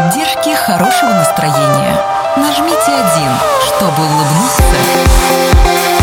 поддержки хорошего настроения. Нажмите один, чтобы улыбнуться.